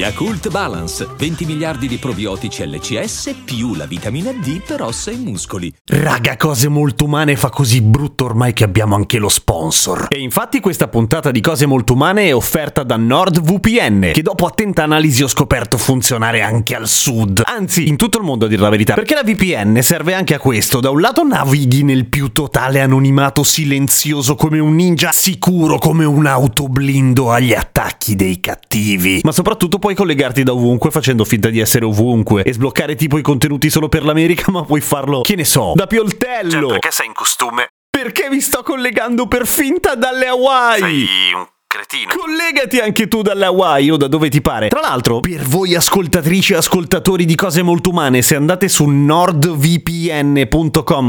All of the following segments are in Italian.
Yakult Balance, 20 miliardi di probiotici LCS più la vitamina D per ossa e muscoli. Raga, cose molto umane fa così brutto ormai che abbiamo anche lo sponsor. E infatti questa puntata di cose molto umane è offerta da NordVPN, che dopo attenta analisi ho scoperto funzionare anche al sud. Anzi, in tutto il mondo a dir la verità. Perché la VPN serve anche a questo. Da un lato navighi nel più totale anonimato silenzioso come un ninja, sicuro come un autoblindo agli attacchi dei cattivi. Ma soprattutto puoi collegarti da ovunque facendo finta di essere ovunque e sbloccare tipo i contenuti solo per l'America, ma puoi farlo, che ne so, da Pioltello. Cioè, perché sei in costume? Perché mi sto collegando per finta dalle Hawaii? Sei un cretino. Collegati anche tu dalle Hawaii o da dove ti pare. Tra l'altro, per voi ascoltatrici e ascoltatori di cose molto umane, se andate su nordvpn.com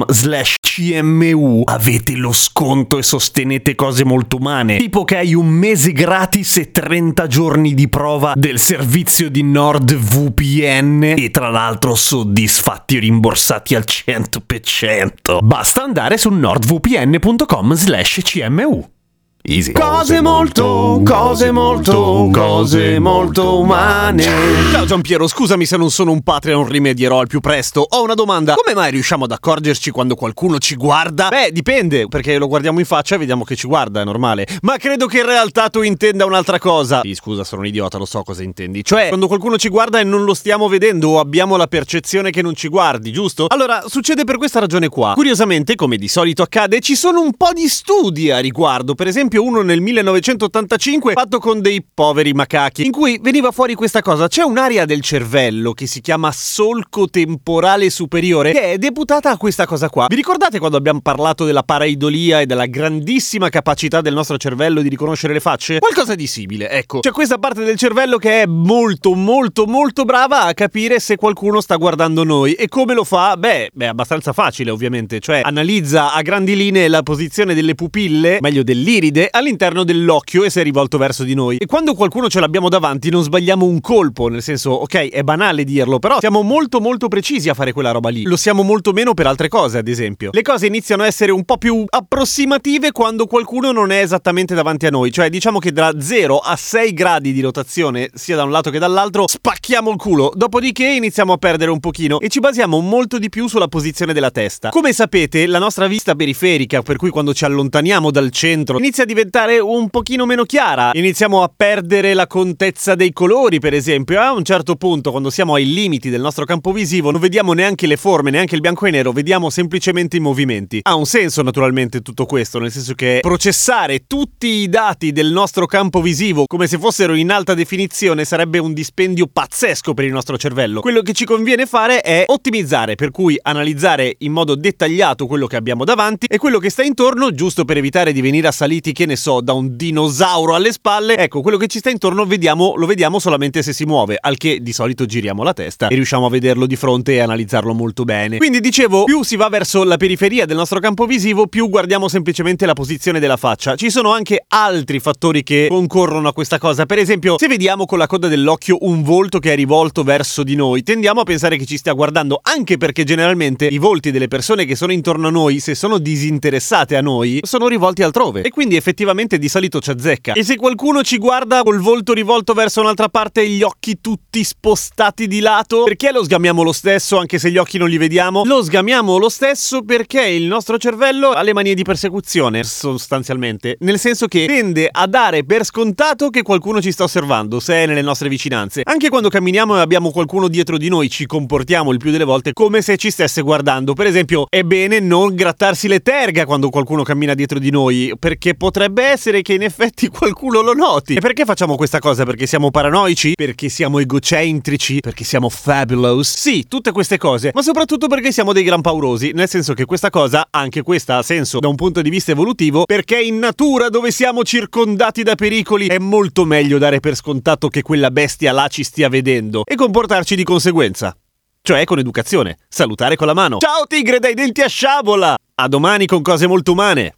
slash cmu avete lo sconto e sostenete cose molto umane. Tipo che hai un mese gratis e 30 giorni di prova del servizio di NordVPN e tra l'altro soddisfatti e rimborsati al 100%. Basta andare su nordvpn.com slash cmu. Easy. Cose molto, cose molto, cose molto umane. Ciao Giampiero, scusami se non sono un Patreon, rimedierò al più presto. Ho una domanda. Come mai riusciamo ad accorgerci quando qualcuno ci guarda? Beh, dipende, perché lo guardiamo in faccia e vediamo che ci guarda, è normale. Ma credo che in realtà tu intenda un'altra cosa. Sì, scusa, sono un idiota, lo so cosa intendi. Cioè, quando qualcuno ci guarda e non lo stiamo vedendo o abbiamo la percezione che non ci guardi, giusto? Allora, succede per questa ragione qua. Curiosamente, come di solito accade, ci sono un po' di studi a riguardo. Per esempio, uno nel 1985 fatto con dei poveri macachi, in cui veniva fuori questa cosa. C'è un'area del cervello che si chiama solco temporale superiore che è deputata a questa cosa qua. Vi ricordate quando abbiamo parlato della pareidolia e della grandissima capacità del nostro cervello di riconoscere le facce? Qualcosa di simile, ecco. C'è questa parte del cervello che è molto molto molto brava a capire se qualcuno sta guardando noi e come lo fa? Beh, beh, abbastanza facile ovviamente, cioè analizza a grandi linee la posizione delle pupille, meglio dell'iride, all'interno dell'occhio e si è rivolto verso di noi. E quando qualcuno ce l'abbiamo davanti non sbagliamo un colpo, nel senso, ok, è banale dirlo, però siamo molto molto precisi a fare quella roba lì. Lo siamo molto meno per altre cose, ad esempio. Le cose iniziano a essere un po' più approssimative quando qualcuno non è esattamente davanti a noi, cioè diciamo che da 0 a 6 gradi di rotazione, sia da un lato che dall'altro, spacchiamo il culo. Dopodiché iniziamo a perdere un pochino e ci basiamo molto di più sulla posizione della testa. Come sapete, la nostra vista periferica, per cui quando ci allontaniamo dal centro, inizia a diventare un pochino meno chiara. Iniziamo a perdere la contezza dei colori, per esempio. A un certo punto, quando siamo ai limiti del nostro campo visivo, non vediamo neanche le forme, neanche il bianco e nero, vediamo semplicemente i movimenti. Ha un senso, naturalmente, tutto questo, nel senso che processare tutti i dati del nostro campo visivo come se fossero in alta definizione sarebbe un dispendio pazzesco per il nostro cervello. Quello che ci conviene fare è ottimizzare, per cui analizzare in modo dettagliato quello che abbiamo davanti e quello che sta intorno, giusto per evitare di venire assaliti, che ne so, da un dinosauro alle spalle. Ecco, quello che ci sta intorno vediamo, lo vediamo solamente se si muove, al che di solito giriamo la testa e riusciamo a vederlo di fronte e analizzarlo molto bene. Quindi dicevo, più si va verso la periferia del nostro campo visivo, più guardiamo semplicemente la posizione della faccia. Ci sono anche altri fattori che concorrono a questa cosa. Per esempio, se vediamo con la coda dell'occhio un volto che è rivolto verso di noi, tendiamo a pensare che ci stia guardando, anche perché generalmente i volti delle persone che sono intorno a noi, se sono disinteressate a noi, sono rivolti altrove. E quindi effettivamente di solito ci azzecca. E se qualcuno ci guarda col volto rivolto verso un'altra parte e gli occhi tutti spostati di lato, perché lo sgamiamo lo stesso anche se gli occhi non li vediamo? Lo sgamiamo lo stesso perché il nostro cervello ha le manie di persecuzione, sostanzialmente. Nel senso che tende a dare per scontato che qualcuno ci sta osservando, se è nelle nostre vicinanze. Anche quando camminiamo e abbiamo qualcuno dietro di noi, ci comportiamo il più delle volte come se ci stesse guardando. Per esempio, è bene non grattarsi le terga quando qualcuno cammina dietro di noi, perché potrebbe essere che in effetti qualcuno lo noti. E perché facciamo questa cosa? Perché siamo paranoici? Perché siamo egocentrici? Perché siamo fabulous? Sì, tutte queste cose, ma soprattutto perché siamo dei gran paurosi, nel senso che questa cosa, anche questa ha senso da un punto di vista evolutivo, perché in natura dove siamo circondati da pericoli è molto meglio dare per scontato che quella bestia là ci stia vedendo e comportarci di conseguenza. Cioè con educazione, salutare con la mano. Ciao tigre dai denti a sciabola! A domani con cose molto umane!